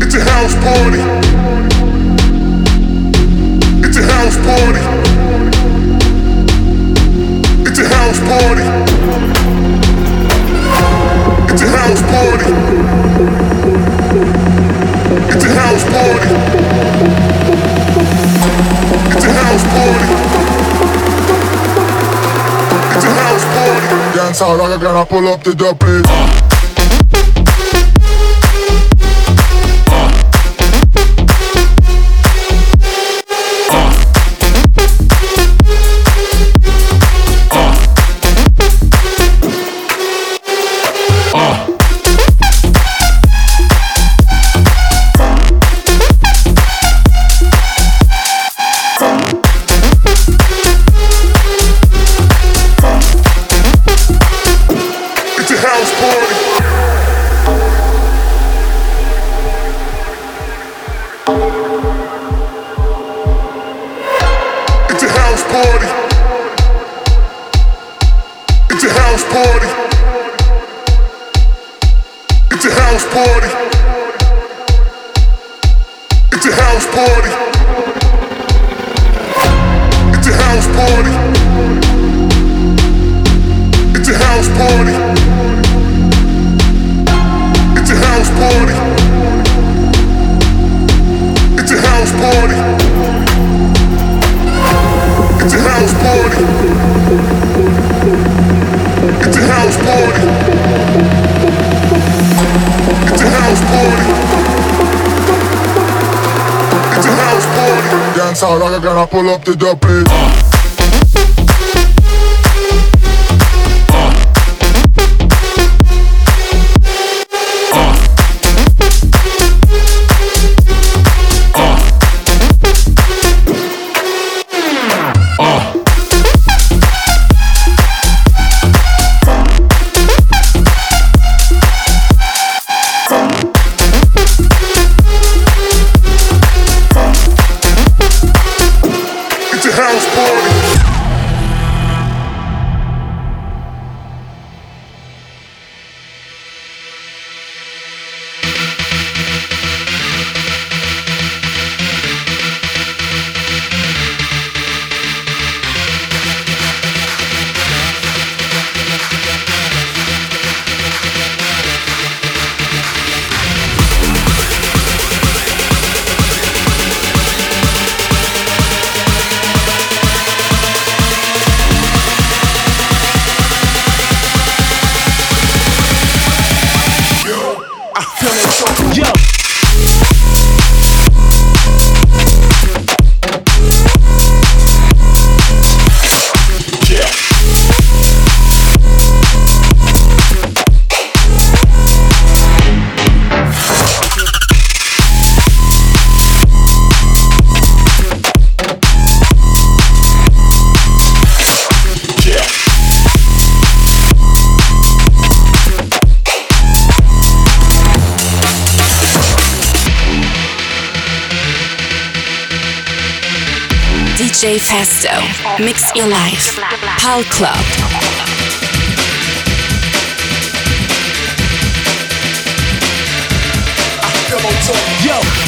It's a house party. It's a house party. It's a house party. It's a house party. It's a house party. It's a house party. It's a house party. Dance hall, I gonna pull up the dubplate. gonna pull up the dub DJ Festo. Mix your life. Pal Club. Yo.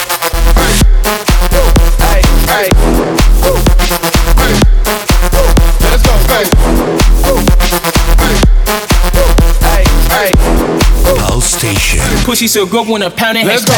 Pussy so good when I pound it. Let's go.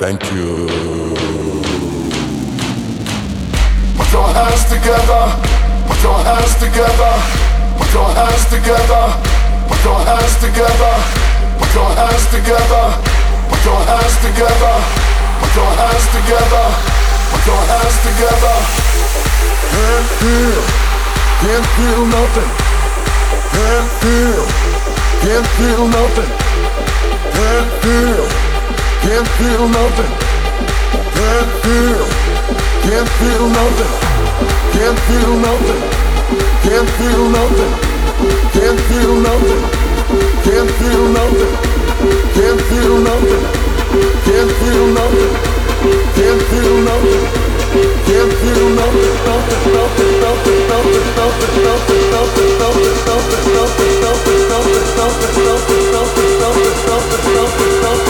Thank you. Put your hands together. Put your hands together. Put your hands together. Put your hands together. Put your hands together. Put your hands together. Put your hands together. Put your hands together. Can't feel. Can't feel nothing. Can't feel. Can't feel nothing. Can't feel. Can't feel nothing. Can't feel. Can't feel nothing. Can't feel nothing. Can't feel nothing. Can't feel nothing. Can't feel nothing. Can't feel nothing. Can't feel nothing. Can't feel nothing. Can't feel nothing. Nothing. Nothing. Nothing. Nothing. Nothing. Nothing. Nothing. Nothing. Nothing. Nothing. Nothing. Nothing. Nothing. Nothing. Nothing. Nothing. Nothing. Nothing. Nothing.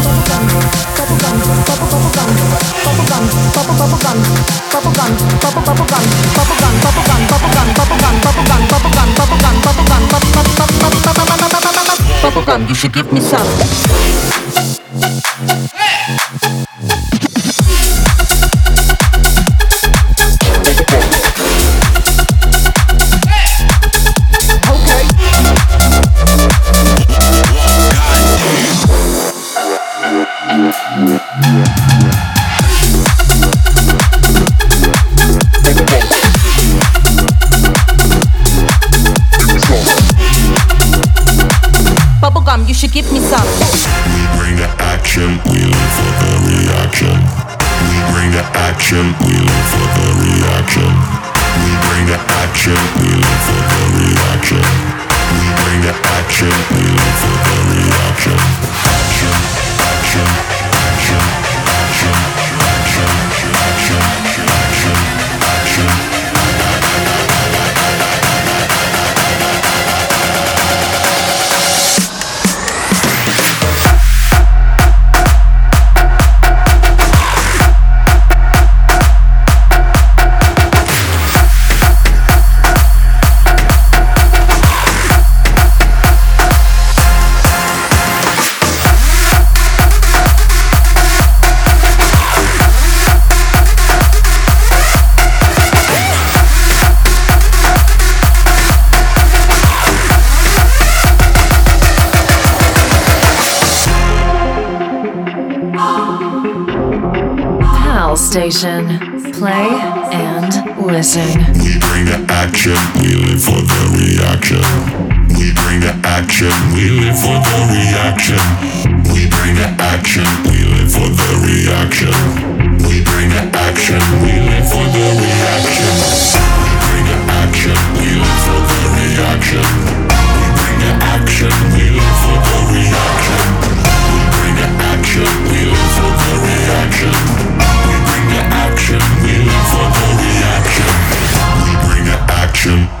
You should give me some. station. Play and listen. We bring the action, we live for the reaction. We bring the action, we live for the reaction. We bring the action, we live for the reaction. We bring the action, we live for the reaction. We bring the action, we live for the reaction. We bring the action, we live for the reaction. We bring the action, we live for the reaction. Production.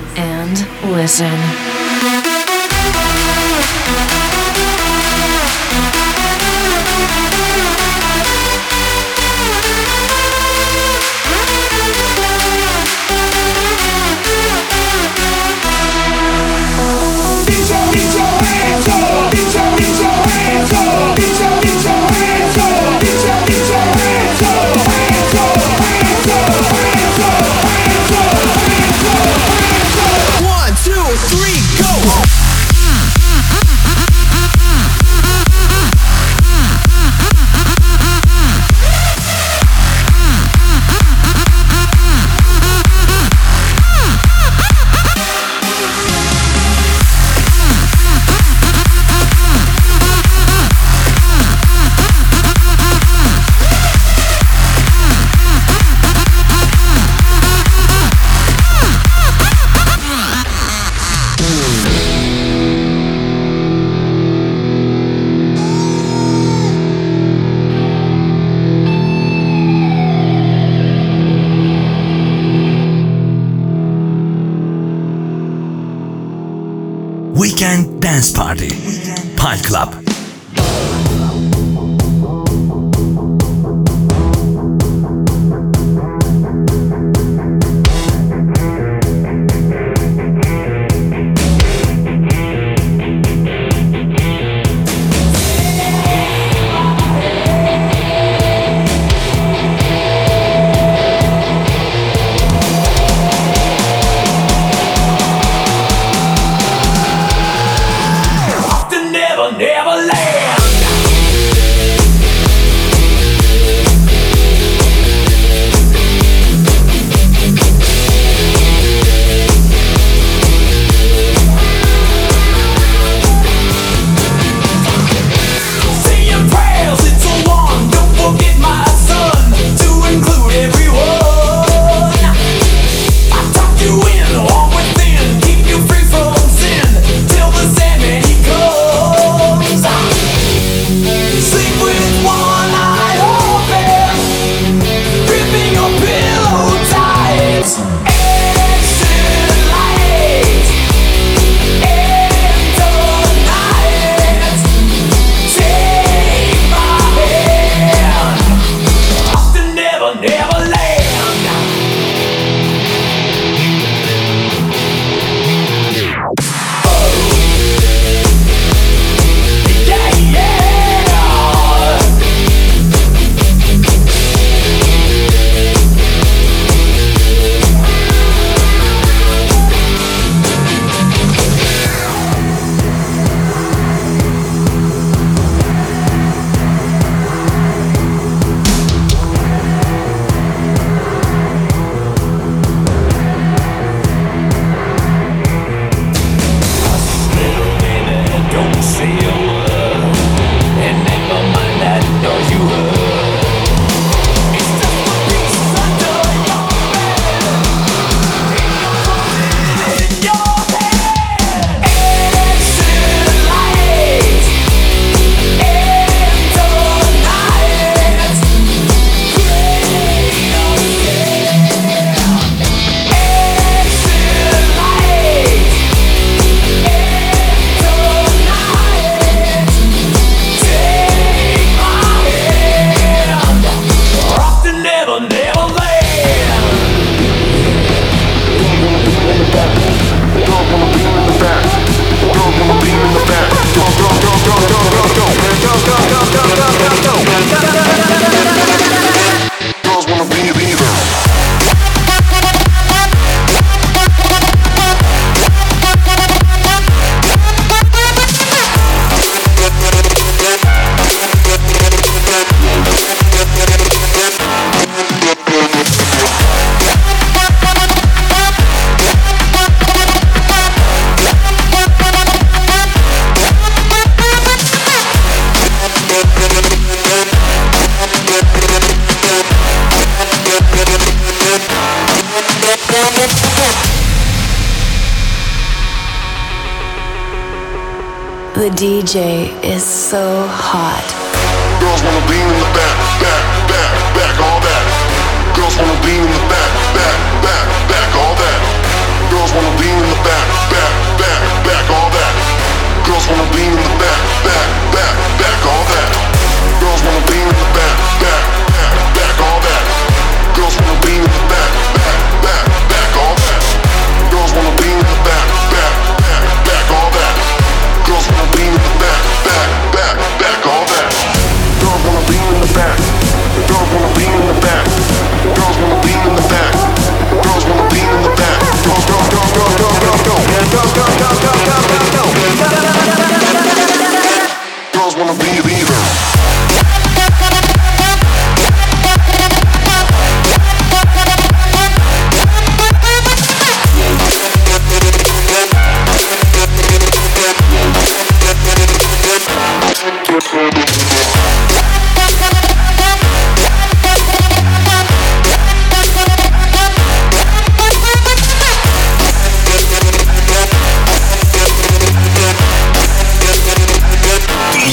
listen.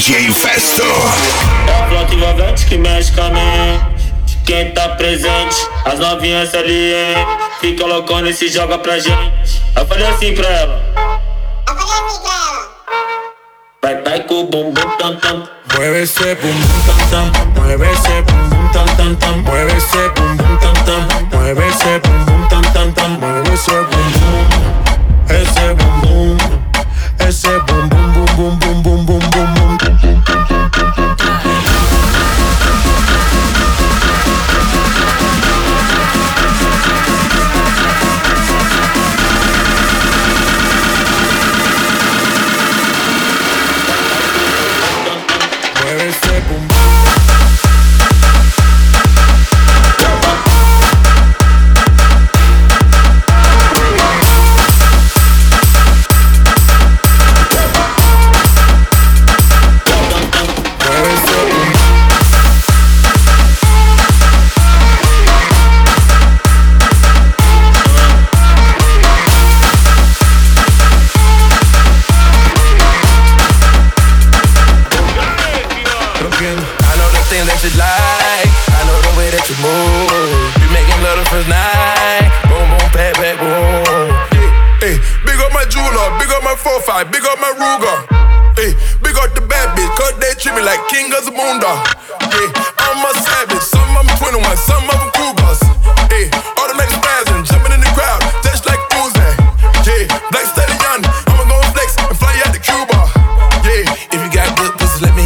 DJ É a flota envolvente que mexe com a mente. Quem tá presente, as novinhas ali, hein? Fica loucona e se joga pra gente. Eu falei assim pra ela. Eu falei assim pra ela. Vai, vai com o bumbum tam tam. Mueve esse bumbum tam tam. Mueve esse bumbum tam tam tam. Mueve esse bumbum tam tam. Mueve esse bumbum tam tam tam. Mueve esse bumbum. Esse bumbum. Esse bumbum bum bum bum bum bum bum.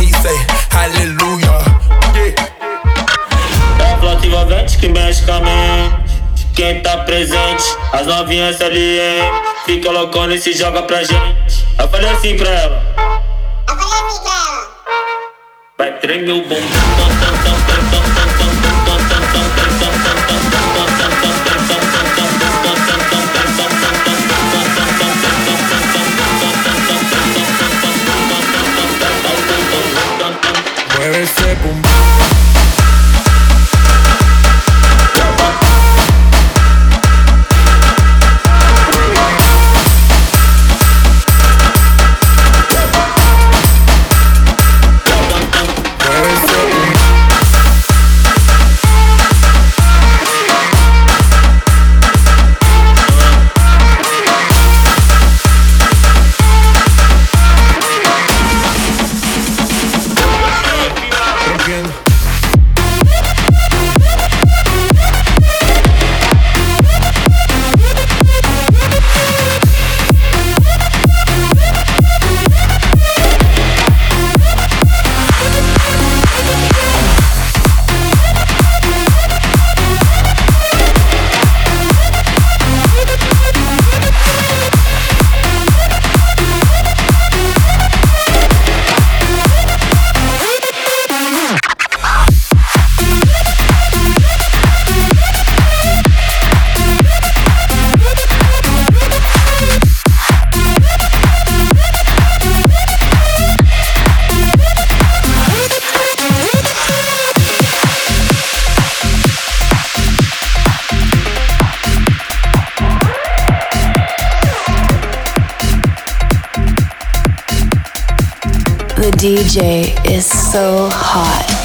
he say hallelujah. Yeah. É flota envolvente que mexe com a mente. Quem tá presente, as novinhas ali, hein? Fica loucona e se joga pra gente. Eu falei assim pra ela. Eu falei assim pra ela. Vai tremer o bumbum, tam, tam, tam, tam. ese cumpleaños The DJ is so hot.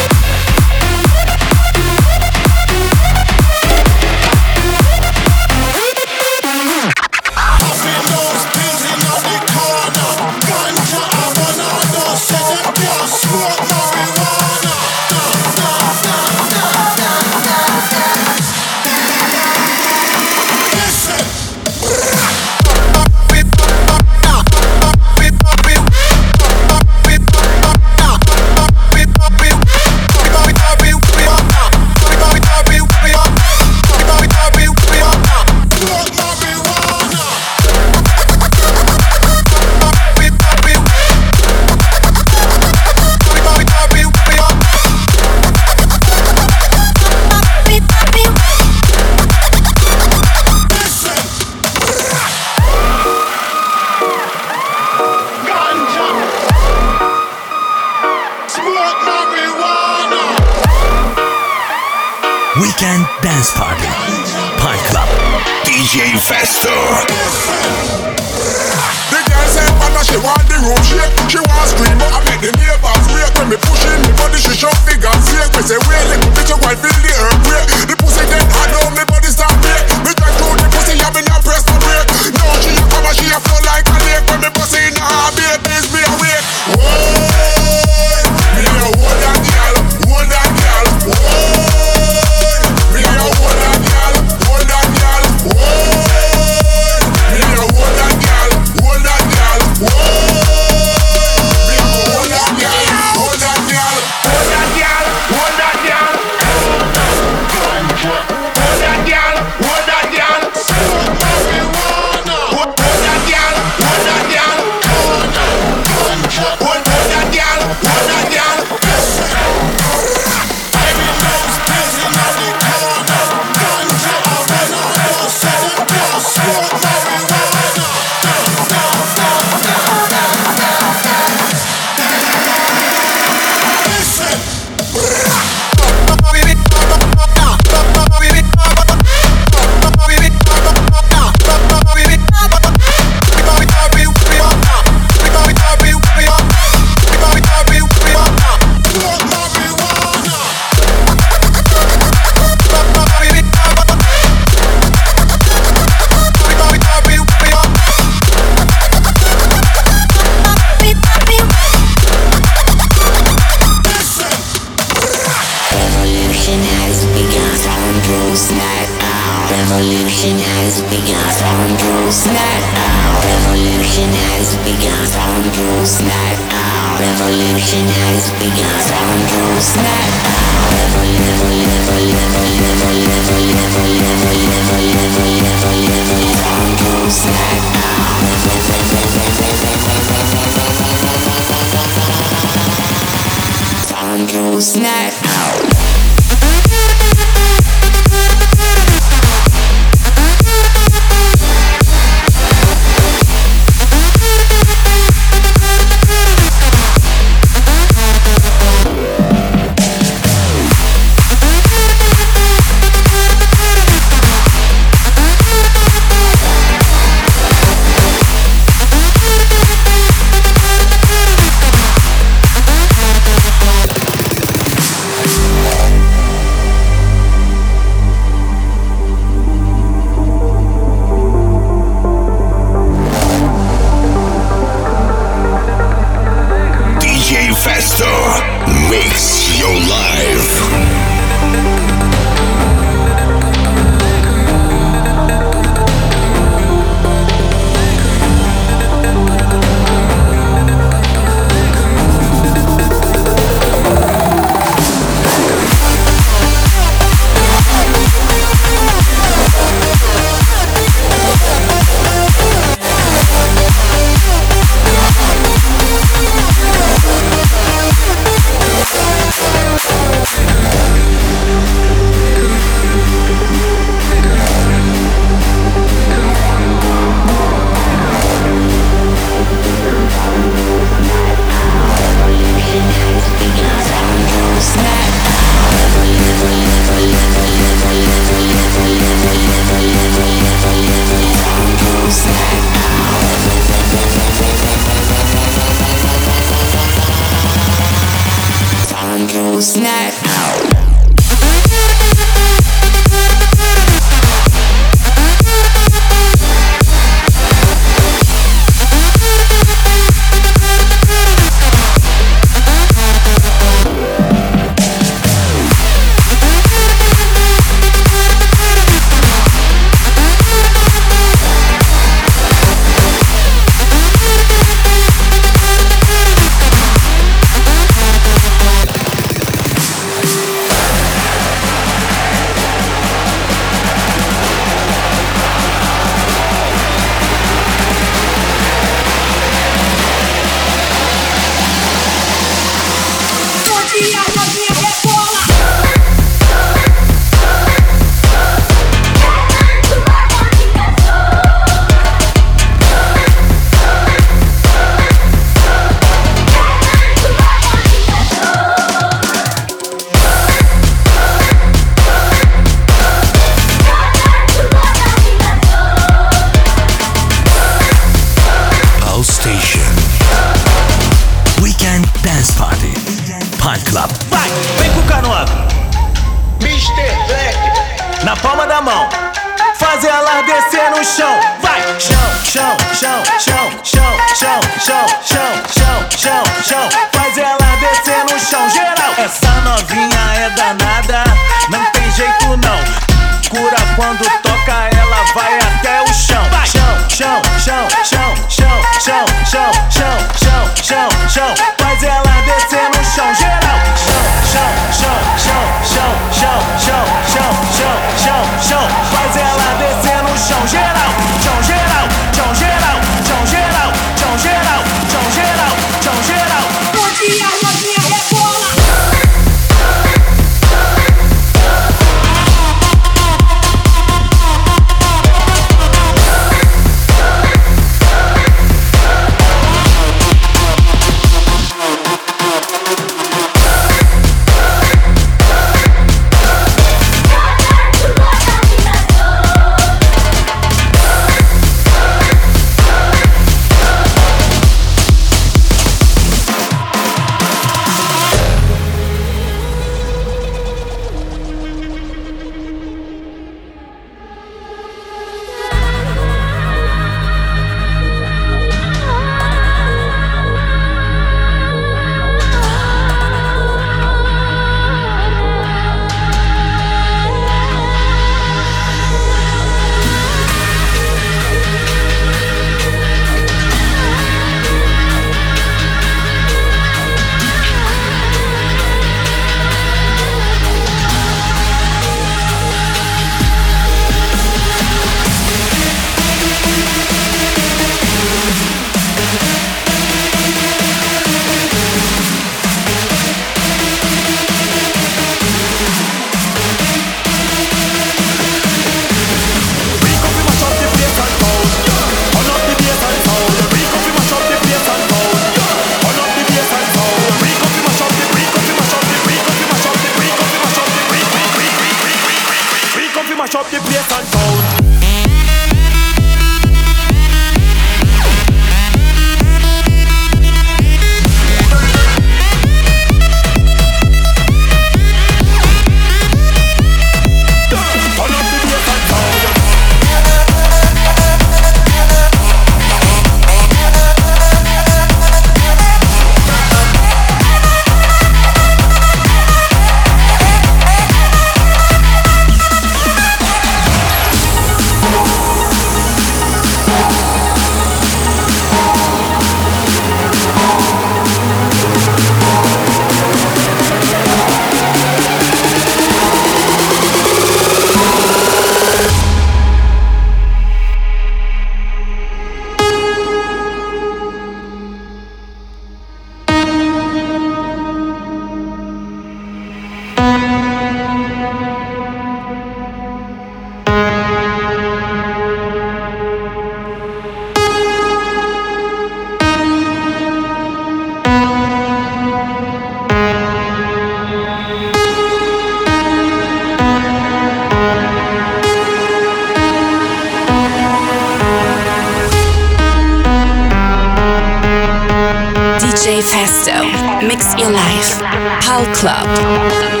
DJ Festo. Mix your life. Pal Club.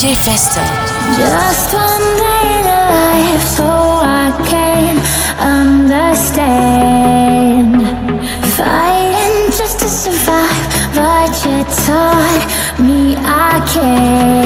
DJ Festo. Just one day in life, so I can understand. Fighting just to survive, but you taught me I can.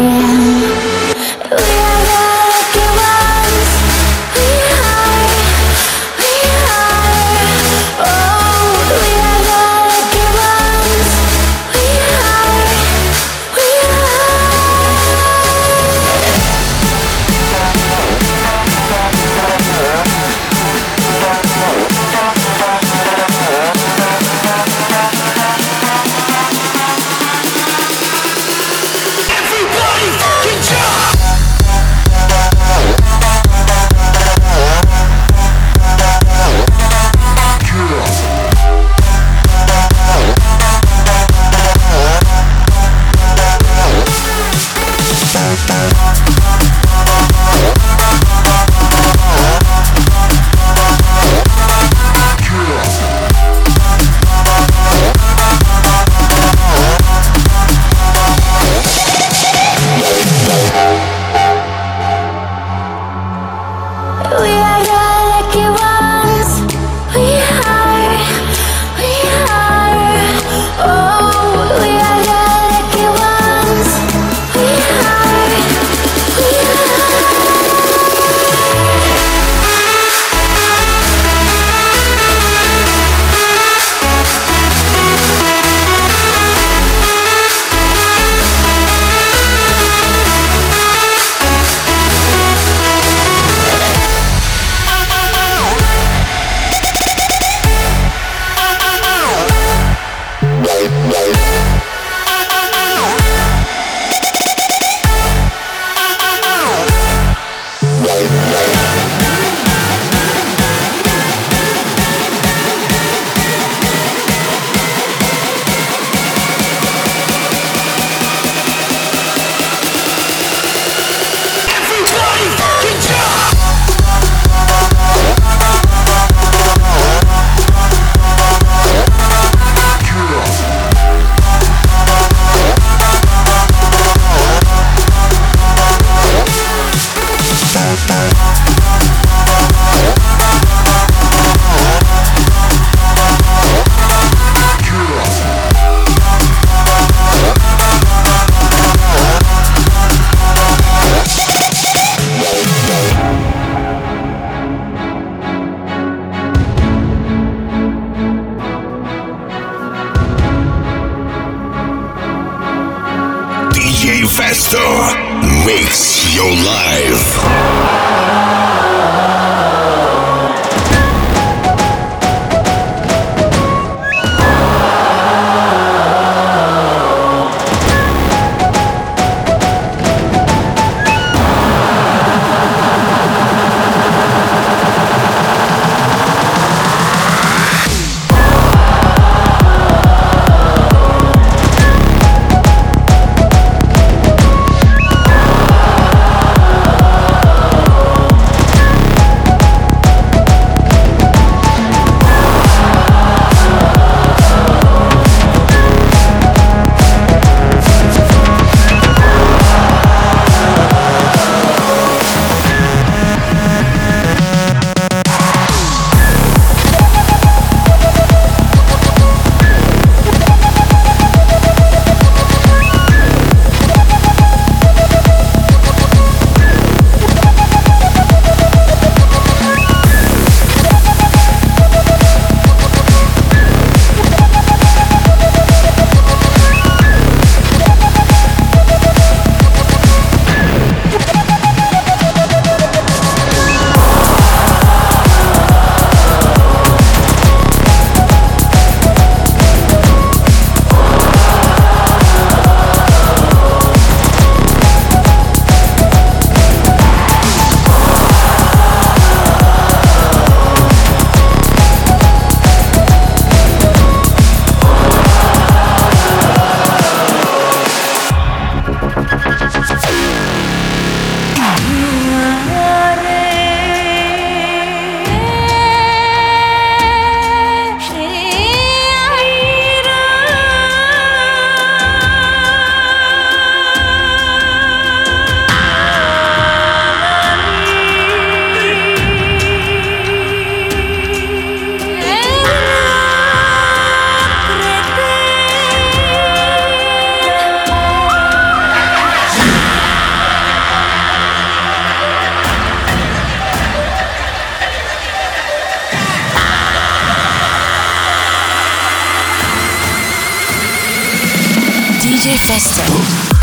DJ Festo.